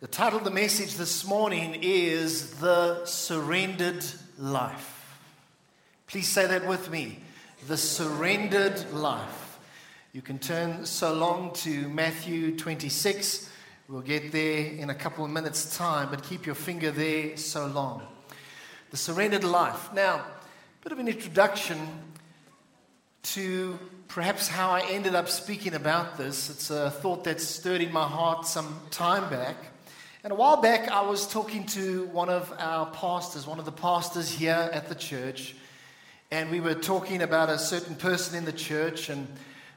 The title of the message this morning is The Surrendered Life. Please say that with me. The Surrendered Life. You can turn so long to Matthew 26. We'll get there in a couple of minutes' time, but keep your finger there so long. The Surrendered Life. Now, a bit of an introduction to perhaps how I ended up speaking about this. It's a thought that stirred in my heart some time back. And a while back, I was talking to one of our pastors, one of the pastors here at the church, and we were talking about a certain person in the church, and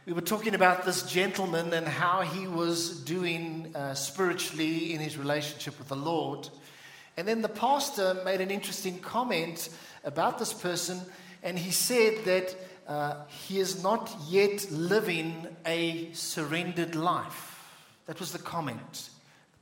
we were talking about this gentleman and how he was doing uh, spiritually in his relationship with the Lord. And then the pastor made an interesting comment about this person, and he said that uh, he is not yet living a surrendered life. That was the comment.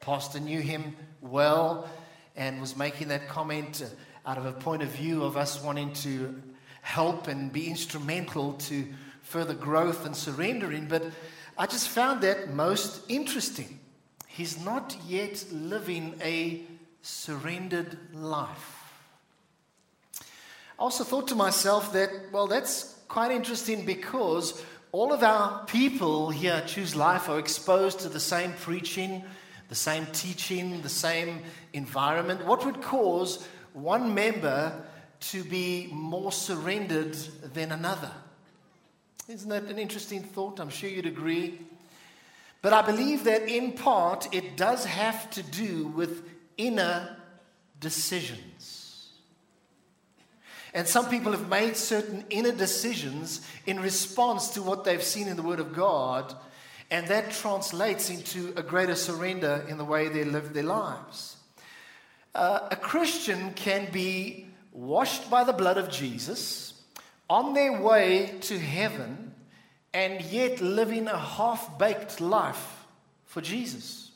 Pastor knew him well and was making that comment out of a point of view of us wanting to help and be instrumental to further growth and surrendering. But I just found that most interesting. He's not yet living a surrendered life. I also thought to myself that, well, that's quite interesting because all of our people here at Choose Life are exposed to the same preaching the same teaching, the same environment, what would cause one member to be more surrendered than another? Isn't that an interesting thought? I'm sure you'd agree. But I believe that in part it does have to do with inner decisions. And some people have made certain inner decisions in response to what they've seen in the Word of God and that translates into a greater surrender in the way they live their lives. Uh, a Christian can be washed by the blood of Jesus, on their way to heaven, and yet living a half baked life for Jesus.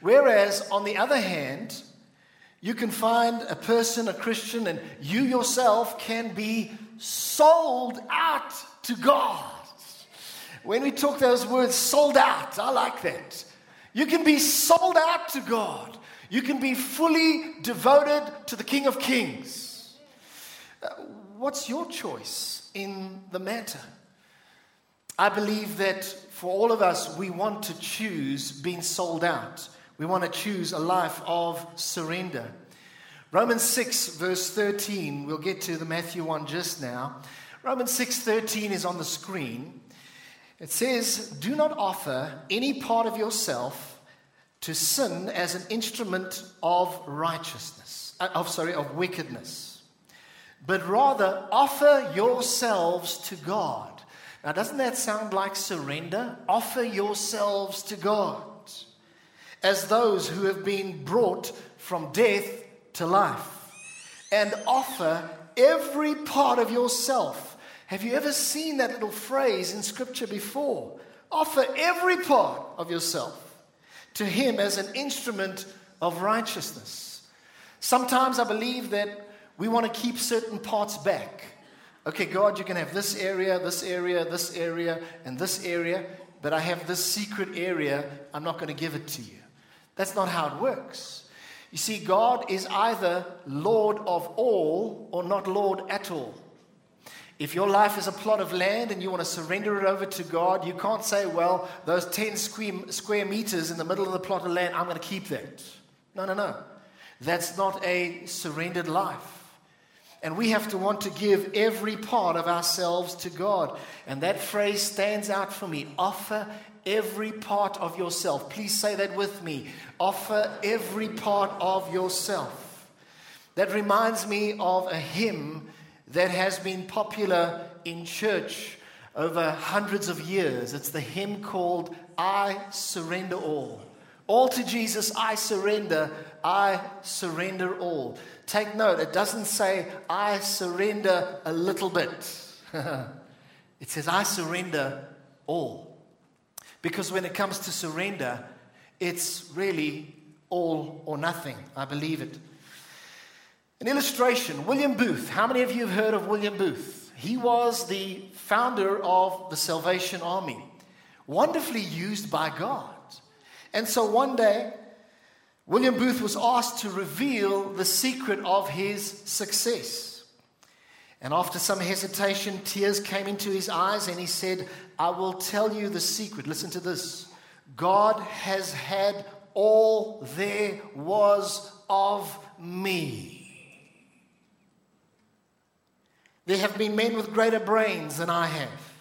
Whereas, on the other hand, you can find a person, a Christian, and you yourself can be sold out to God. When we talk those words, sold out, I like that. You can be sold out to God. You can be fully devoted to the King of Kings. Uh, what's your choice in the matter? I believe that for all of us, we want to choose being sold out. We want to choose a life of surrender. Romans 6, verse 13, we'll get to the Matthew one just now. Romans 6, 13 is on the screen. It says, Do not offer any part of yourself to sin as an instrument of righteousness, uh, of sorry, of wickedness, but rather offer yourselves to God. Now, doesn't that sound like surrender? Offer yourselves to God as those who have been brought from death to life, and offer every part of yourself have you ever seen that little phrase in Scripture before? Offer every part of yourself to Him as an instrument of righteousness. Sometimes I believe that we want to keep certain parts back. Okay, God, you can have this area, this area, this area, and this area, but I have this secret area. I'm not going to give it to you. That's not how it works. You see, God is either Lord of all or not Lord at all. If your life is a plot of land and you want to surrender it over to God, you can't say, well, those 10 square meters in the middle of the plot of land, I'm going to keep that. No, no, no. That's not a surrendered life. And we have to want to give every part of ourselves to God. And that phrase stands out for me. Offer every part of yourself. Please say that with me. Offer every part of yourself. That reminds me of a hymn that has been popular in church over hundreds of years. It's the hymn called I Surrender All. All to Jesus, I surrender, I surrender all. Take note, it doesn't say, I surrender a little bit. it says, I surrender all. Because when it comes to surrender, it's really all or nothing. I believe it. An illustration William Booth. How many of you have heard of William Booth? He was the founder of the Salvation Army, wonderfully used by God. And so one day, William Booth was asked to reveal the secret of his success. And after some hesitation, tears came into his eyes, and he said, I will tell you the secret. Listen to this God has had all there was of me. There have been men with greater brains than I have,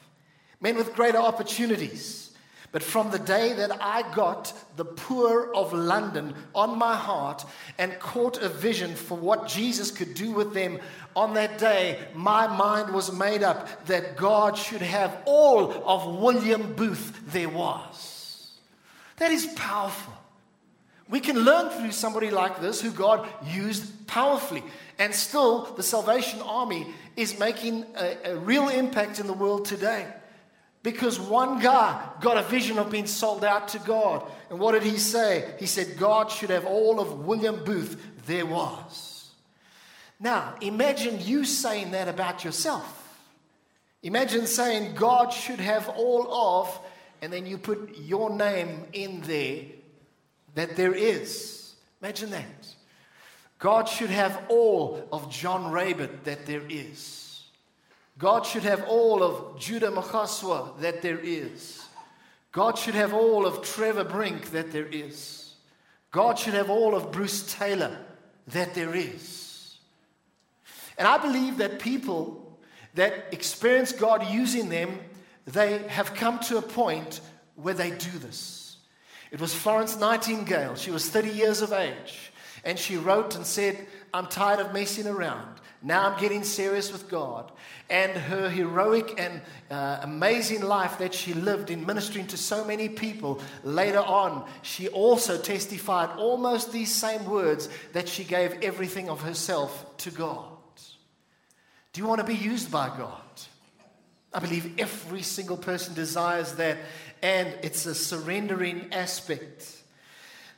men with greater opportunities. But from the day that I got the poor of London on my heart and caught a vision for what Jesus could do with them on that day, my mind was made up that God should have all of William Booth there was. That is powerful. We can learn through somebody like this who God used powerfully. And still, the Salvation Army is making a, a real impact in the world today. Because one guy got a vision of being sold out to God. And what did he say? He said, God should have all of William Booth there was. Now, imagine you saying that about yourself. Imagine saying, God should have all of, and then you put your name in there that there is. Imagine that. God should have all of John Roebert that there is. God should have all of Judah Machaswa that there is. God should have all of Trevor Brink that there is. God should have all of Bruce Taylor that there is. And I believe that people that experience God using them, they have come to a point where they do this. It was Florence Nightingale. She was 30 years of age. And she wrote and said, I'm tired of messing around. Now I'm getting serious with God. And her heroic and uh, amazing life that she lived in ministering to so many people later on, she also testified almost these same words that she gave everything of herself to God. Do you want to be used by God? I believe every single person desires that, and it's a surrendering aspect.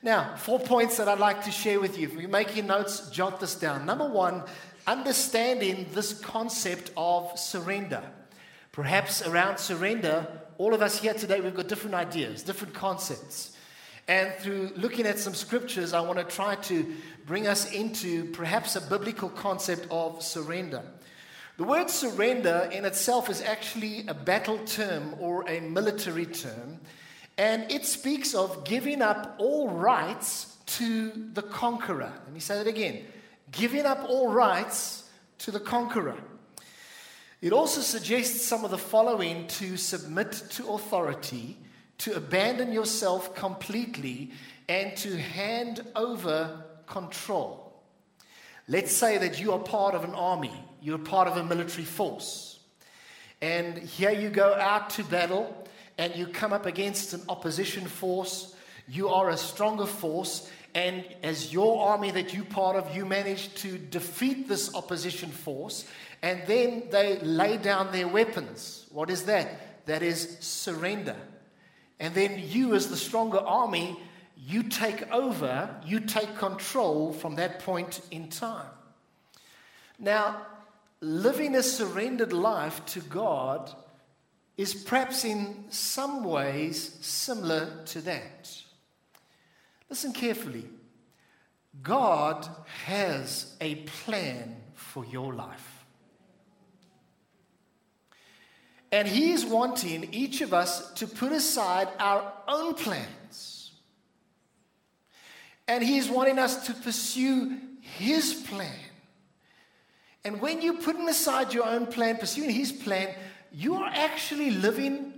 Now, four points that I'd like to share with you. If you're making notes, jot this down. Number one, understanding this concept of surrender. Perhaps around surrender, all of us here today, we've got different ideas, different concepts. And through looking at some scriptures, I want to try to bring us into perhaps a biblical concept of surrender. The word surrender in itself is actually a battle term or a military term, and it speaks of giving up all rights to the conqueror. Let me say that again giving up all rights to the conqueror. It also suggests some of the following to submit to authority, to abandon yourself completely, and to hand over control. Let's say that you are part of an army, you're part of a military force, and here you go out to battle and you come up against an opposition force. You are a stronger force, and as your army that you part of, you manage to defeat this opposition force, and then they lay down their weapons. What is that? That is surrender. And then you, as the stronger army, you take over, you take control from that point in time. Now, living a surrendered life to God is perhaps in some ways similar to that. Listen carefully. God has a plan for your life. And He is wanting each of us to put aside our own plans. And He is wanting us to pursue His plan. And when you're putting aside your own plan, pursuing His plan, you are actually living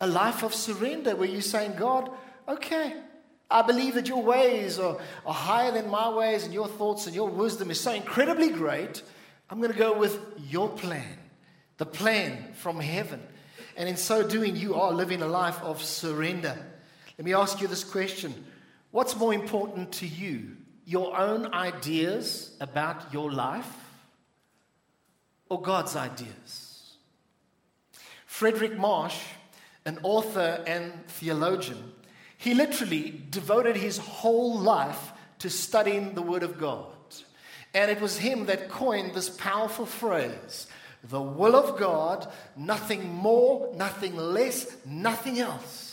a life of surrender where you're saying, God, okay, I believe that your ways are, are higher than my ways, and your thoughts and your wisdom is so incredibly great. I'm going to go with your plan, the plan from heaven. And in so doing, you are living a life of surrender. Let me ask you this question What's more important to you, your own ideas about your life or God's ideas? Frederick Marsh, an author and theologian, he literally devoted his whole life to studying the Word of God. And it was him that coined this powerful phrase the will of God, nothing more, nothing less, nothing else.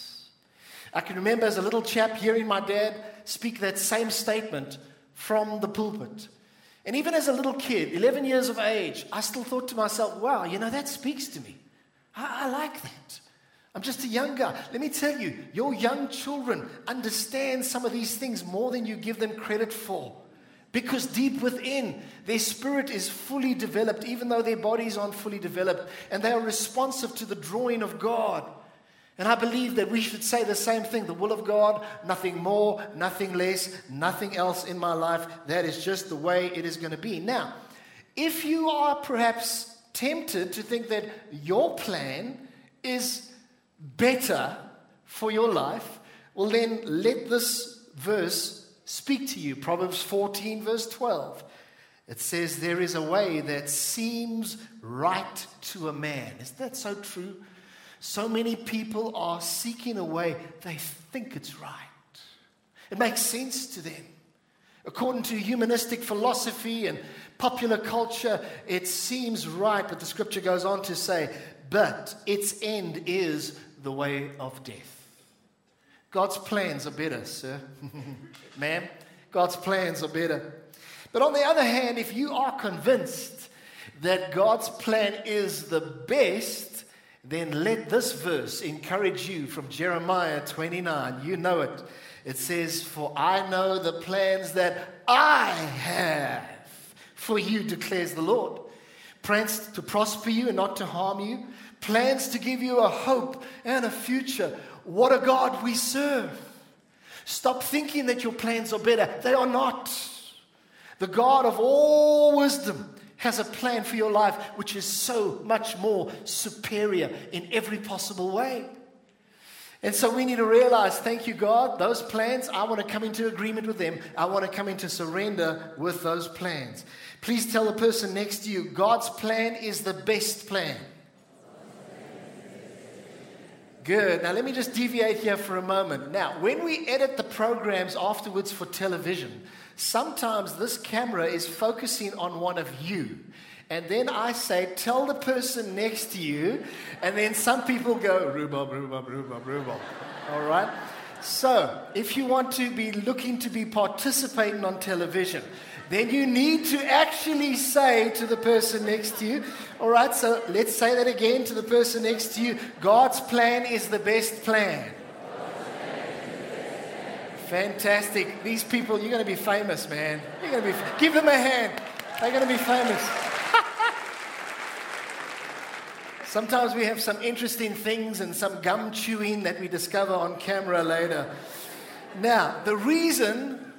I can remember as a little chap hearing my dad speak that same statement from the pulpit. And even as a little kid, 11 years of age, I still thought to myself, wow, you know, that speaks to me. I, I like that. I'm just a young guy. Let me tell you, your young children understand some of these things more than you give them credit for. Because deep within, their spirit is fully developed, even though their bodies aren't fully developed, and they are responsive to the drawing of God. And I believe that we should say the same thing the will of God, nothing more, nothing less, nothing else in my life. That is just the way it is going to be. Now, if you are perhaps tempted to think that your plan is better for your life, well, then let this verse speak to you. Proverbs 14, verse 12. It says, There is a way that seems right to a man. Isn't that so true? So many people are seeking a way they think it's right. It makes sense to them. According to humanistic philosophy and popular culture, it seems right, but the scripture goes on to say, but its end is the way of death. God's plans are better, sir. Ma'am, God's plans are better. But on the other hand, if you are convinced that God's plan is the best, then let this verse encourage you from Jeremiah 29. You know it. It says, For I know the plans that I have for you, declares the Lord. Plans to prosper you and not to harm you, plans to give you a hope and a future. What a God we serve. Stop thinking that your plans are better. They are not. The God of all wisdom has a plan for your life which is so much more superior in every possible way. And so we need to realize, thank you, God, those plans, I want to come into agreement with them. I want to come into surrender with those plans. Please tell the person next to you, God's plan is the best plan. Good. Now, let me just deviate here for a moment. Now, when we edit the programs afterwards for television, sometimes this camera is focusing on one of you. And then I say, tell the person next to you. And then some people go, rhubarb, rhubarb, rhubarb, rhubarb. All right? So, if you want to be looking to be participating on television, then you need to actually say to the person next to you, all right, so let's say that again to the person next to you God's plan is the best plan. Fantastic. These people, you're going to be famous, man. You're going to be, give them a hand. They're going to be famous. Sometimes we have some interesting things and some gum chewing that we discover on camera later. Now, the reason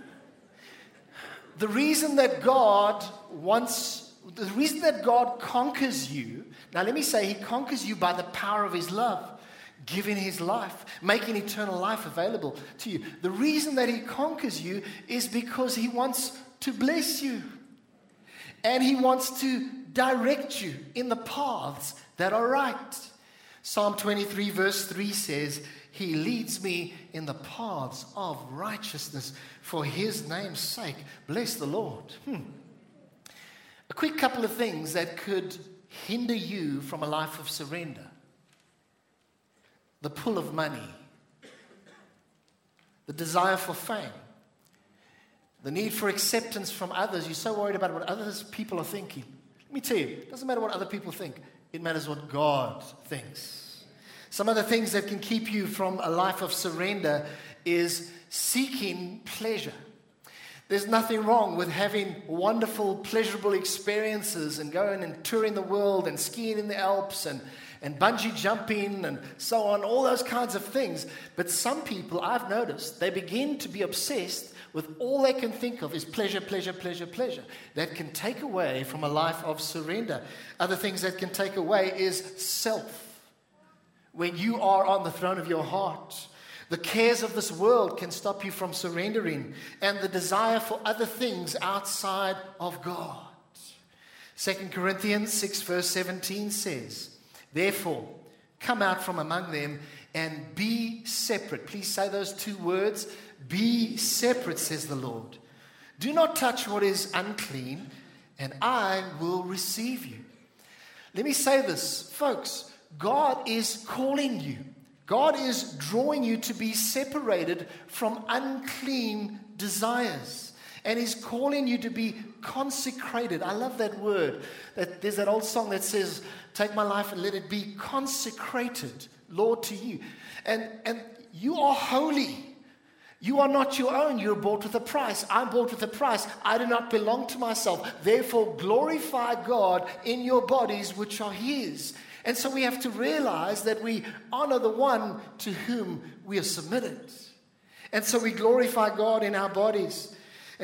the reason that God wants, the reason that God conquers you, now let me say, He conquers you by the power of His love, giving His life, making eternal life available to you. The reason that He conquers you is because He wants to bless you. And He wants to direct you in the paths that are right. Psalm 23, verse 3 says, He leads me in the paths of righteousness for his name's sake. Bless the Lord. Hmm. A quick couple of things that could hinder you from a life of surrender the pull of money, the desire for fame, the need for acceptance from others. You're so worried about what others people are thinking. Let me tell you, it doesn't matter what other people think, it matters what God thinks. Some of the things that can keep you from a life of surrender is seeking pleasure. There's nothing wrong with having wonderful, pleasurable experiences and going and touring the world and skiing in the Alps and, and bungee jumping and so on, all those kinds of things. But some people, I've noticed, they begin to be obsessed with all they can think of is pleasure, pleasure, pleasure, pleasure. That can take away from a life of surrender. Other things that can take away is self. When you are on the throne of your heart, the cares of this world can stop you from surrendering, and the desire for other things outside of God. 2 Corinthians 6, verse 17 says, Therefore, come out from among them and be separate. Please say those two words be separate, says the Lord. Do not touch what is unclean, and I will receive you. Let me say this, folks God is calling you God is drawing you to be separated from unclean desires. And He's calling you to be consecrated. I love that word. That there's that old song that says, Take my life and let it be consecrated, Lord, to you. And, and you are holy. You are not your own. You're bought with a price. I'm bought with a price. I do not belong to myself. Therefore, glorify God in your bodies, which are His. And so we have to realize that we honor the one to whom we are submitted. And so we glorify God in our bodies.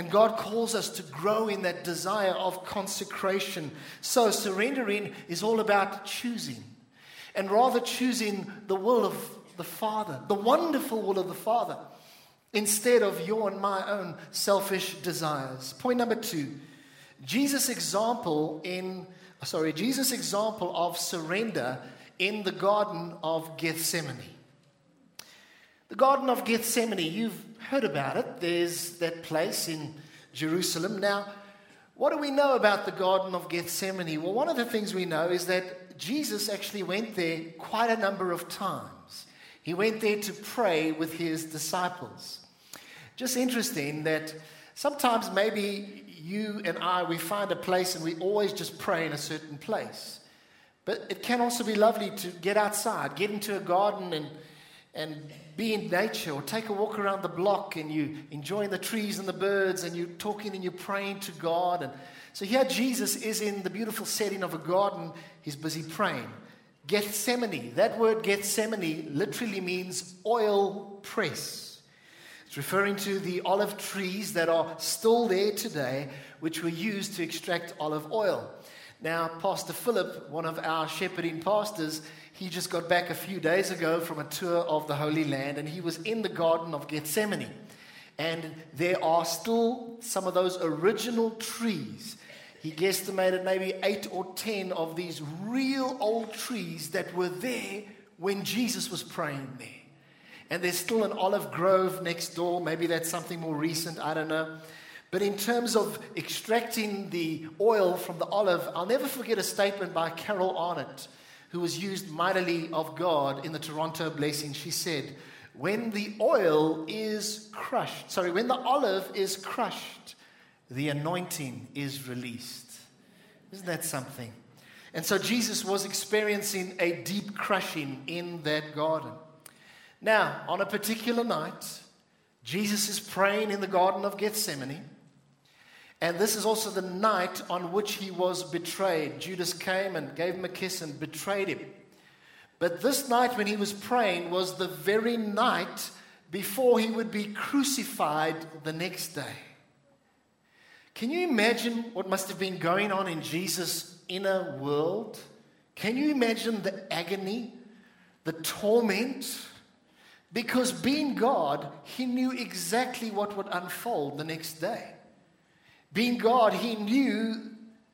And God calls us to grow in that desire of consecration. So surrendering is all about choosing, and rather choosing the will of the Father, the wonderful will of the Father, instead of your and my own selfish desires. Point number two Jesus' example in sorry, Jesus' example of surrender in the Garden of Gethsemane. The Garden of Gethsemane, you've heard about it. There's that place in Jerusalem. Now, what do we know about the Garden of Gethsemane? Well, one of the things we know is that Jesus actually went there quite a number of times. He went there to pray with his disciples. Just interesting that sometimes maybe you and I, we find a place and we always just pray in a certain place. But it can also be lovely to get outside, get into a garden and, and be in nature or take a walk around the block and you enjoying the trees and the birds and you're talking and you're praying to God. And so here Jesus is in the beautiful setting of a garden. He's busy praying. Gethsemane, that word Gethsemane literally means oil press. It's referring to the olive trees that are still there today, which were used to extract olive oil. Now, Pastor Philip, one of our shepherding pastors, he just got back a few days ago from a tour of the Holy Land, and he was in the Garden of Gethsemane. And there are still some of those original trees. He guesstimated maybe eight or ten of these real old trees that were there when Jesus was praying there and there's still an olive grove next door. Maybe that's something more recent, I don't know. But in terms of extracting the oil from the olive, I'll never forget a statement by Carol Arnott, who was used mightily of God in the Toronto blessing. She said, When the oil is crushed, sorry, when the olive is crushed, the anointing is released. Isn't that something? And so Jesus was experiencing a deep crushing in that garden. Now, on a particular night, Jesus is praying in the Garden of Gethsemane. And this is also the night on which he was betrayed. Judas came and gave him a kiss and betrayed him. But this night, when he was praying, was the very night before he would be crucified the next day. Can you imagine what must have been going on in Jesus' inner world? Can you imagine the agony, the torment? Because being God, he knew exactly what would unfold the next day. Being God, he knew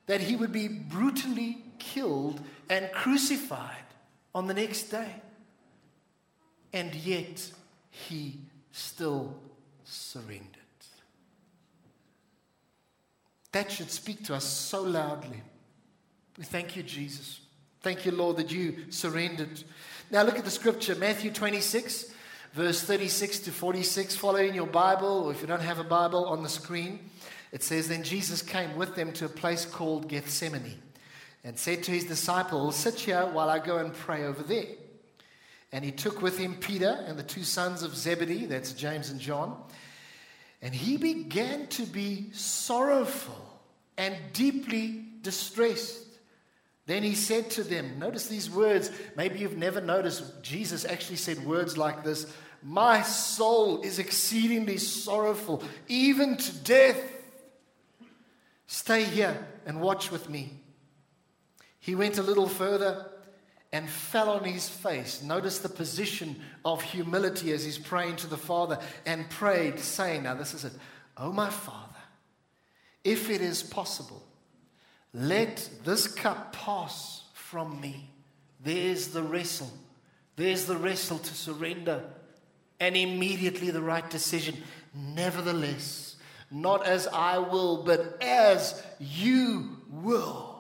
that he would be brutally killed and crucified on the next day. And yet, he still surrendered. That should speak to us so loudly. We thank you, Jesus. Thank you, Lord, that you surrendered. Now, look at the scripture, Matthew 26 verse 36 to 46. Follow in your Bible, or if you don't have a Bible, on the screen. It says, Then Jesus came with them to a place called Gethsemane and said to his disciples, Sit here while I go and pray over there. And he took with him Peter and the two sons of Zebedee, that's James and John. And he began to be sorrowful and deeply distressed. Then he said to them, Notice these words. Maybe you've never noticed Jesus actually said words like this my soul is exceedingly sorrowful, even to death. Stay here and watch with me. He went a little further and fell on his face. Notice the position of humility as he's praying to the Father and prayed, saying, Now, this is it. Oh, my Father, if it is possible, let this cup pass from me. There's the wrestle. There's the wrestle to surrender and immediately the right decision. Nevertheless, not as I will, but as you will.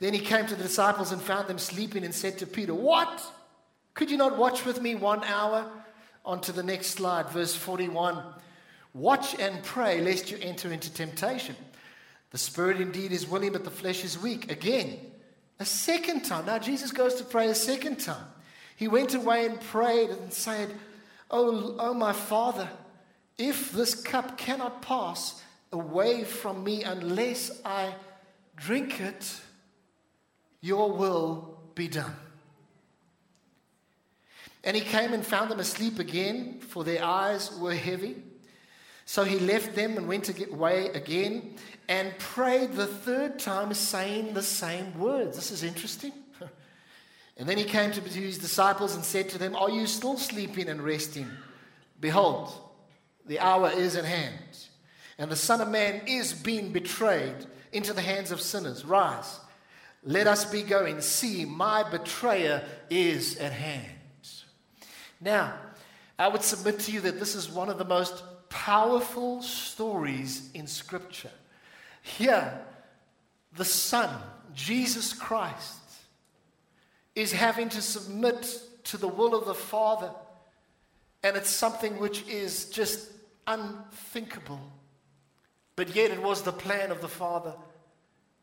Then he came to the disciples and found them sleeping and said to Peter, What? Could you not watch with me one hour? On to the next slide, verse 41. Watch and pray lest you enter into temptation. The spirit indeed is willing, but the flesh is weak. Again, a second time. Now, Jesus goes to pray a second time. He went away and prayed and said, Oh, oh my Father, if this cup cannot pass away from me unless I drink it, your will be done. And he came and found them asleep again, for their eyes were heavy. So he left them and went away again and prayed the third time, saying the same words. This is interesting. and then he came to his disciples and said to them, Are you still sleeping and resting? Behold, the hour is at hand, and the Son of Man is being betrayed into the hands of sinners. Rise, let us be going. See, my betrayer is at hand. Now, I would submit to you that this is one of the most powerful stories in Scripture. Here, the Son, Jesus Christ, is having to submit to the will of the Father, and it's something which is just unthinkable. But yet, it was the plan of the Father,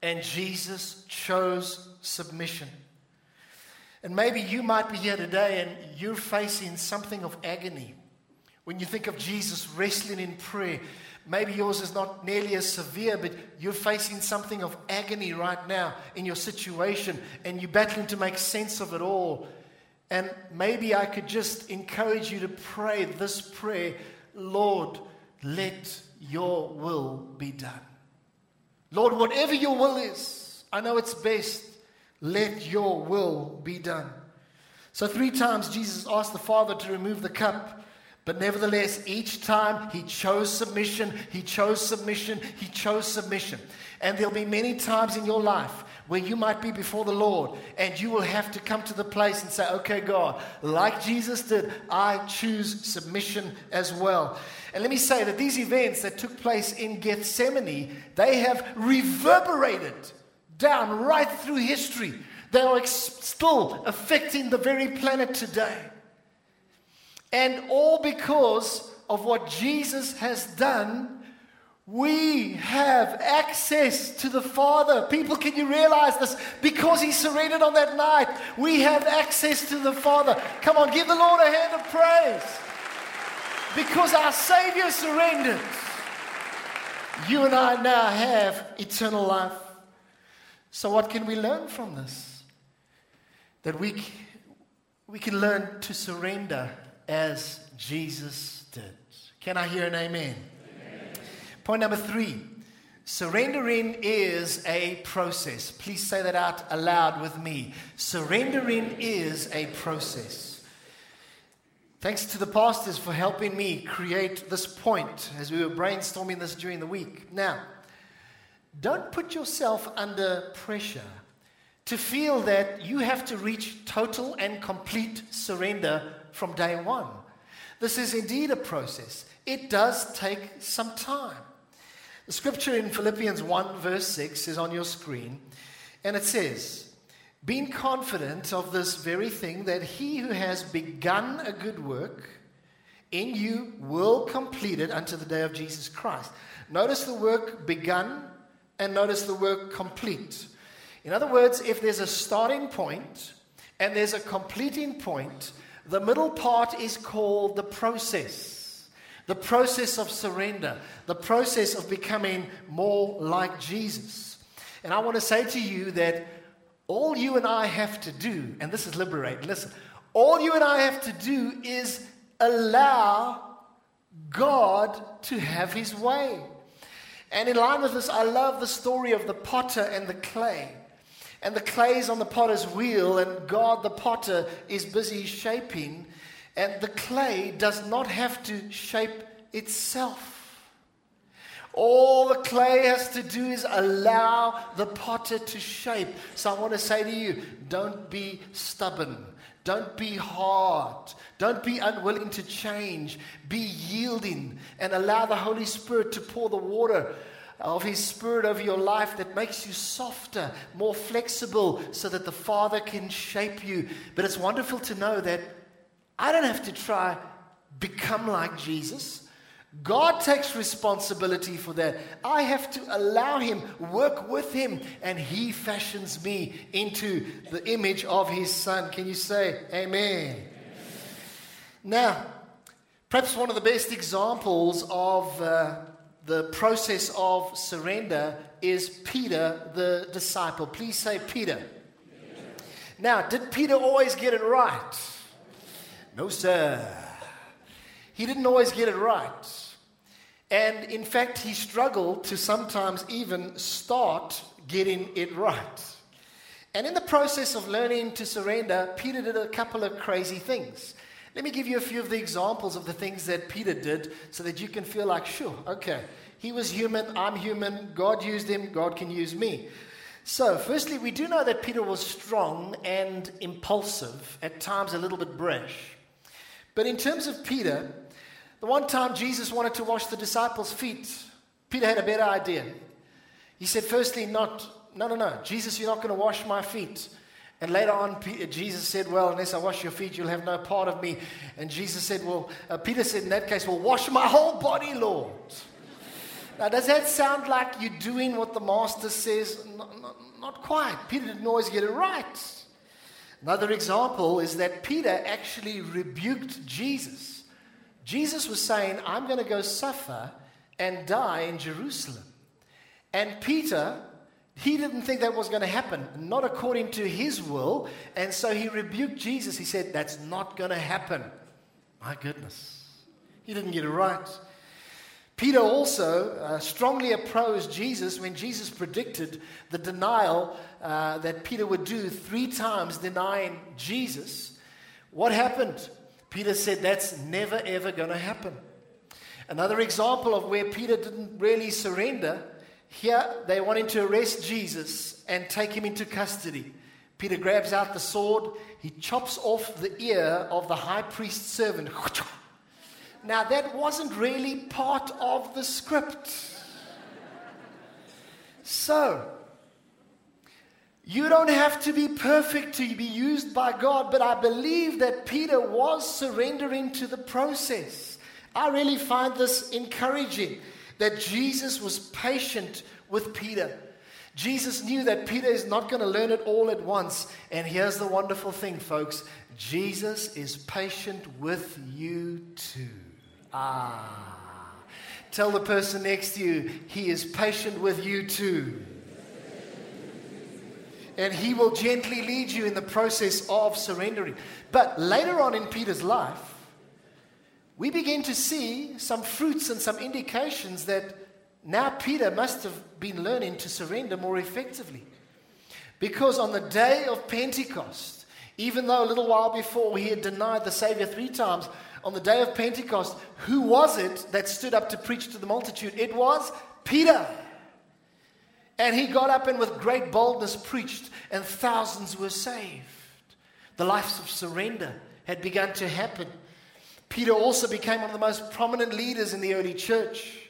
and Jesus chose submission. And maybe you might be here today and you're facing something of agony. When you think of Jesus wrestling in prayer, maybe yours is not nearly as severe, but you're facing something of agony right now in your situation and you're battling to make sense of it all. And maybe I could just encourage you to pray this prayer Lord, let your will be done. Lord, whatever your will is, I know it's best let your will be done. So, three times Jesus asked the Father to remove the cup, but nevertheless, each time he chose submission, he chose submission, he chose submission. And there'll be many times in your life where you might be before the Lord and you will have to come to the place and say, okay, God, like Jesus did, I choose submission as well. And let me say that these events that took place in Gethsemane, they have reverberated down right through history. They are ex- still affecting the very planet today. And all because of what Jesus has done, we have access to the Father. People, can you realize this? Because He surrendered on that night, we have access to the Father. Come on, give the Lord a hand of praise. Because our Savior surrendered, you and I now have eternal life. So, what can we learn from this? That we, we can learn to surrender as Jesus did. Can I hear an amen? amen? Point number three surrendering is a process. Please say that out aloud with me. Surrendering is a process. Thanks to the pastors for helping me create this point as we were brainstorming this during the week. Now, don't put yourself under pressure to feel that you have to reach total and complete surrender from day one. This is indeed a process. It does take some time. The scripture in Philippians 1, verse 6 is on your screen, and it says, Being confident of this very thing, that he who has begun a good work in you will complete it unto the day of Jesus Christ. Notice the work begun and notice the work complete. In other words, if there's a starting point and there's a completing point, the middle part is called the process. The process of surrender, the process of becoming more like Jesus. And I want to say to you that all you and I have to do, and this is liberate, listen, all you and I have to do is allow God to have his way. And in line with this, I love the story of the potter and the clay. And the clay is on the potter's wheel, and God, the potter, is busy shaping. And the clay does not have to shape itself. All the clay has to do is allow the potter to shape. So I want to say to you don't be stubborn. Don't be hard. Don't be unwilling to change. Be yielding and allow the Holy Spirit to pour the water of His Spirit over your life that makes you softer, more flexible, so that the Father can shape you. But it's wonderful to know that I don't have to try become like Jesus. God takes responsibility for that. I have to allow Him, work with Him, and He fashions me into the image of His Son. Can you say Amen? Amen. Now, perhaps one of the best examples of uh, the process of surrender is Peter, the disciple. Please say Peter. Now, did Peter always get it right? No, sir. He didn't always get it right. And in fact, he struggled to sometimes even start getting it right. And in the process of learning to surrender, Peter did a couple of crazy things. Let me give you a few of the examples of the things that Peter did so that you can feel like, sure, okay, he was human, I'm human, God used him, God can use me. So, firstly, we do know that Peter was strong and impulsive, at times a little bit brash. But in terms of Peter, the one time Jesus wanted to wash the disciples' feet, Peter had a better idea. He said, firstly, not, no, no, no, Jesus, you're not going to wash my feet. And later on, Peter, Jesus said, Well, unless I wash your feet, you'll have no part of me. And Jesus said, Well, uh, Peter said in that case, Well, wash my whole body, Lord. Now, does that sound like you're doing what the master says? Not, not, not quite. Peter didn't always get it right. Another example is that Peter actually rebuked Jesus. Jesus was saying, I'm going to go suffer and die in Jerusalem. And Peter he didn't think that was going to happen, not according to his will. And so he rebuked Jesus. He said, That's not going to happen. My goodness. He didn't get it right. Peter also uh, strongly opposed Jesus when Jesus predicted the denial uh, that Peter would do three times denying Jesus. What happened? Peter said, That's never, ever going to happen. Another example of where Peter didn't really surrender here, they want him to arrest Jesus and take him into custody. Peter grabs out the sword, he chops off the ear of the high priest's servant. Now, that wasn't really part of the script. So, you don't have to be perfect to be used by God, but I believe that Peter was surrendering to the process. I really find this encouraging that Jesus was patient with Peter. Jesus knew that Peter is not going to learn it all at once. And here's the wonderful thing, folks Jesus is patient with you too. Ah. Tell the person next to you, He is patient with you too. And He will gently lead you in the process of surrendering. But later on in Peter's life, we begin to see some fruits and some indications that now Peter must have been learning to surrender more effectively. Because on the day of Pentecost, even though a little while before he had denied the Savior three times, on the day of Pentecost, who was it that stood up to preach to the multitude? It was Peter. And he got up and with great boldness preached, and thousands were saved. The lives of surrender had begun to happen. Peter also became one of the most prominent leaders in the early church.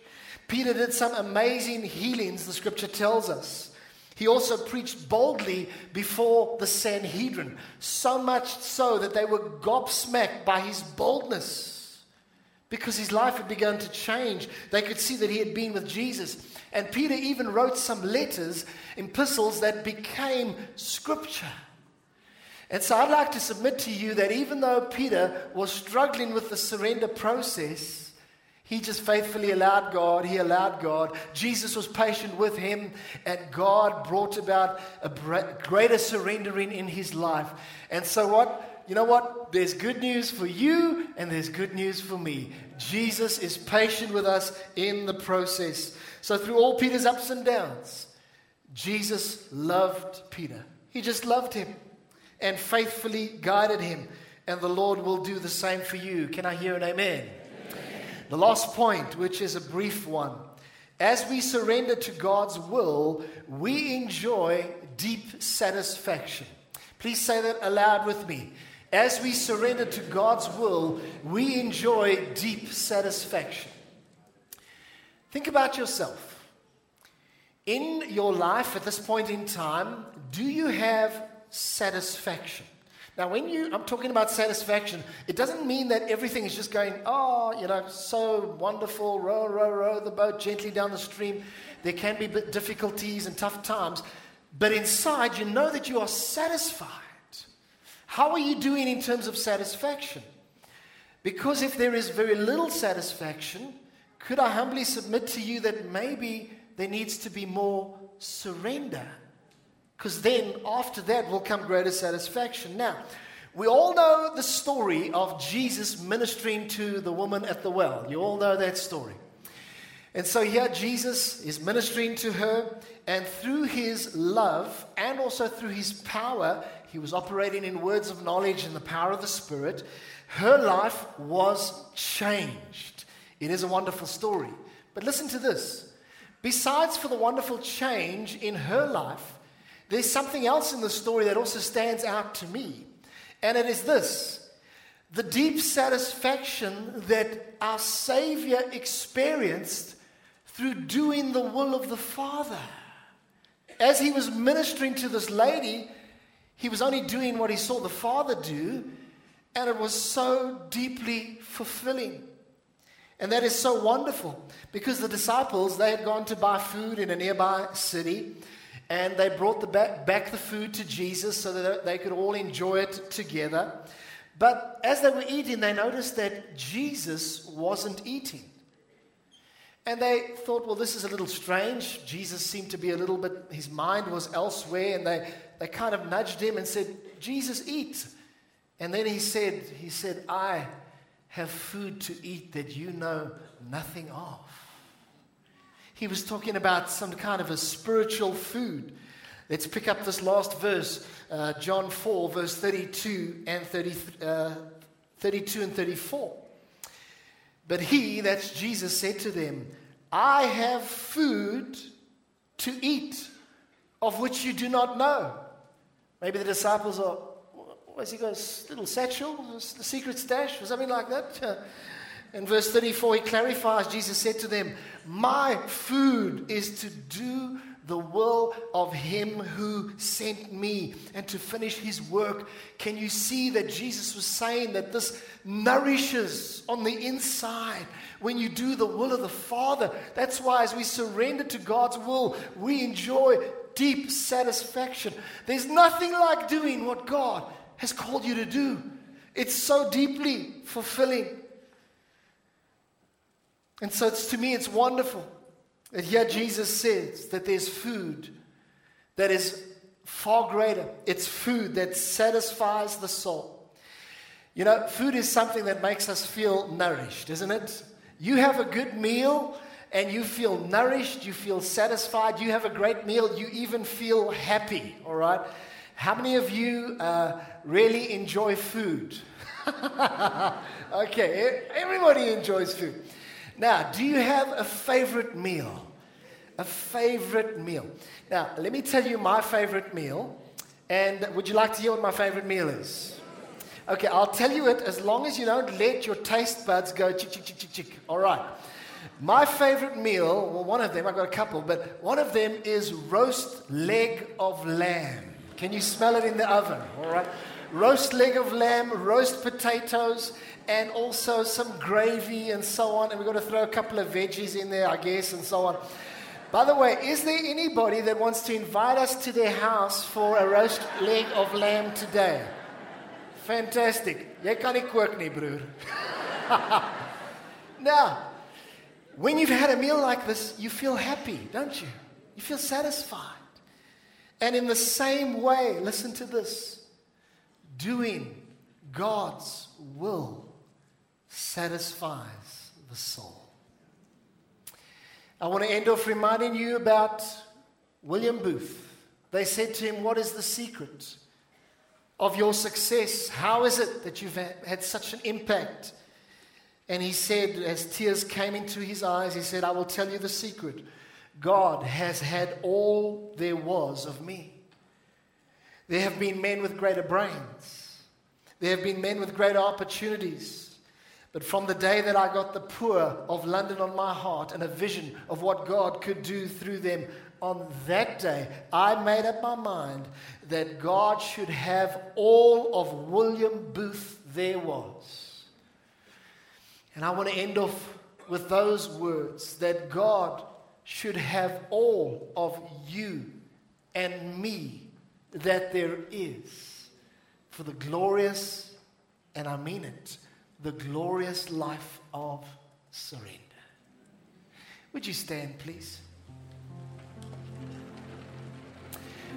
Peter did some amazing healings, the scripture tells us. He also preached boldly before the Sanhedrin, so much so that they were gobsmacked by his boldness because his life had begun to change. They could see that he had been with Jesus. And Peter even wrote some letters, epistles that became scripture. And so I'd like to submit to you that even though Peter was struggling with the surrender process, he just faithfully allowed God, he allowed God. Jesus was patient with him, and God brought about a greater surrendering in his life. And so, what? You know what? There's good news for you, and there's good news for me. Jesus is patient with us in the process. So, through all Peter's ups and downs, Jesus loved Peter. He just loved him and faithfully guided him. And the Lord will do the same for you. Can I hear an amen? amen? The last point, which is a brief one. As we surrender to God's will, we enjoy deep satisfaction. Please say that aloud with me. As we surrender to God's will, we enjoy deep satisfaction. Think about yourself. in your life at this point in time, do you have satisfaction? Now, when you, I'm talking about satisfaction, it doesn't mean that everything is just going, oh, you know, so wonderful, row, row, row the boat gently down the stream. There can be difficulties and tough times, but inside you know that you are satisfied. How are you doing in terms of satisfaction? Because if there is very little satisfaction, could I humbly submit to you that maybe there needs to be more surrender? Because then after that will come greater satisfaction. Now, we all know the story of Jesus ministering to the woman at the well. You all know that story. And so here Jesus is ministering to her, and through his love and also through his power, he was operating in words of knowledge and the power of the Spirit. Her life was changed. It is a wonderful story. But listen to this. Besides for the wonderful change in her life, there's something else in the story that also stands out to me. And it is this the deep satisfaction that our Savior experienced through doing the will of the Father. As he was ministering to this lady, he was only doing what he saw the Father do, and it was so deeply fulfilling. And that is so wonderful because the disciples, they had gone to buy food in a nearby city and they brought the back, back the food to Jesus so that they could all enjoy it together. But as they were eating, they noticed that Jesus wasn't eating. And they thought, well, this is a little strange. Jesus seemed to be a little bit, his mind was elsewhere, and they, they kind of nudged him and said, Jesus, eat. And then he said, he said, I have food to eat that you know nothing of. He was talking about some kind of a spiritual food. Let's pick up this last verse, uh, John 4, verse 32 and 30, uh, 32 and 34. But he, that's Jesus, said to them, I have food to eat of which you do not know. Maybe the disciples are where's he got little satchel, the secret stash, or something like that? In verse 34, he clarifies Jesus said to them, My food is to do the will of him who sent me and to finish his work. Can you see that Jesus was saying that this nourishes on the inside when you do the will of the Father? That's why, as we surrender to God's will, we enjoy deep satisfaction. There's nothing like doing what God has called you to do. It's so deeply fulfilling. And so it's, to me, it's wonderful that here Jesus says that there's food that is far greater. It's food that satisfies the soul. You know, food is something that makes us feel nourished, isn't it? You have a good meal and you feel nourished, you feel satisfied, you have a great meal, you even feel happy, all right? How many of you uh, really enjoy food? okay, everybody enjoys food. Now, do you have a favorite meal? A favorite meal. Now, let me tell you my favorite meal. And would you like to hear what my favorite meal is? Okay, I'll tell you it as long as you don't let your taste buds go chick, chick, chick, chick, chick. All right. My favorite meal, well, one of them, I've got a couple, but one of them is roast leg of lamb. Can you smell it in the oven? All right. Roast leg of lamb, roast potatoes, and also some gravy and so on. And we've got to throw a couple of veggies in there, I guess, and so on. By the way, is there anybody that wants to invite us to their house for a roast leg of lamb today? Fantastic. Jy kan nie kook nie, broer. now, when you've had a meal like this, you feel happy, don't you? You feel satisfied. And in the same way, listen to this doing God's will satisfies the soul. I want to end off reminding you about William Booth. They said to him, What is the secret of your success? How is it that you've had such an impact? And he said, as tears came into his eyes, he said, I will tell you the secret. God has had all there was of me. There have been men with greater brains, there have been men with greater opportunities. But from the day that I got the poor of London on my heart and a vision of what God could do through them, on that day, I made up my mind that God should have all of William Booth there was. And I want to end off with those words that God should have all of you and me that there is for the glorious, and I mean it, the glorious life of surrender. Would you stand, please?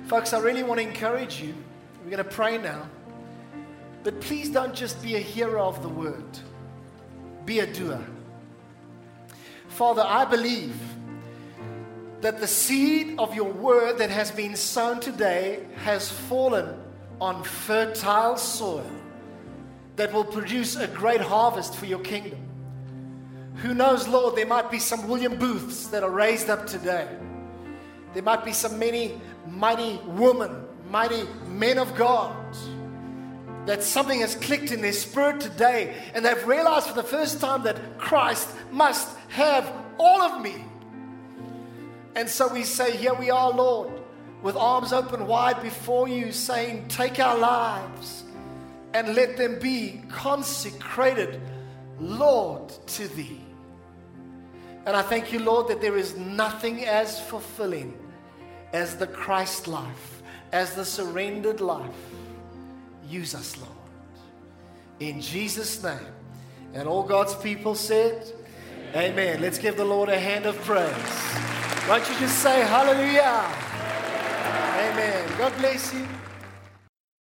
Folks, I really want to encourage you. We're going to pray now. But please don't just be a hearer of the word, be a doer. Father, I believe that the seed of your word that has been sown today has fallen on fertile soil that will produce a great harvest for your kingdom. Who knows, Lord, there might be some William Booths that are raised up today. There might be some many mighty women, mighty men of God that something has clicked in their spirit today and they've realized for the first time that Christ must have all of me. And so we say, Here we are, Lord, with arms open wide before you, saying, Take our lives and let them be consecrated, Lord, to thee. And I thank you, Lord, that there is nothing as fulfilling as the Christ life, as the surrendered life. Use us, Lord. In Jesus' name. And all God's people said, Amen. Amen. Let's give the Lord a hand of praise. Why don't you just say hallelujah? Amen. God bless you.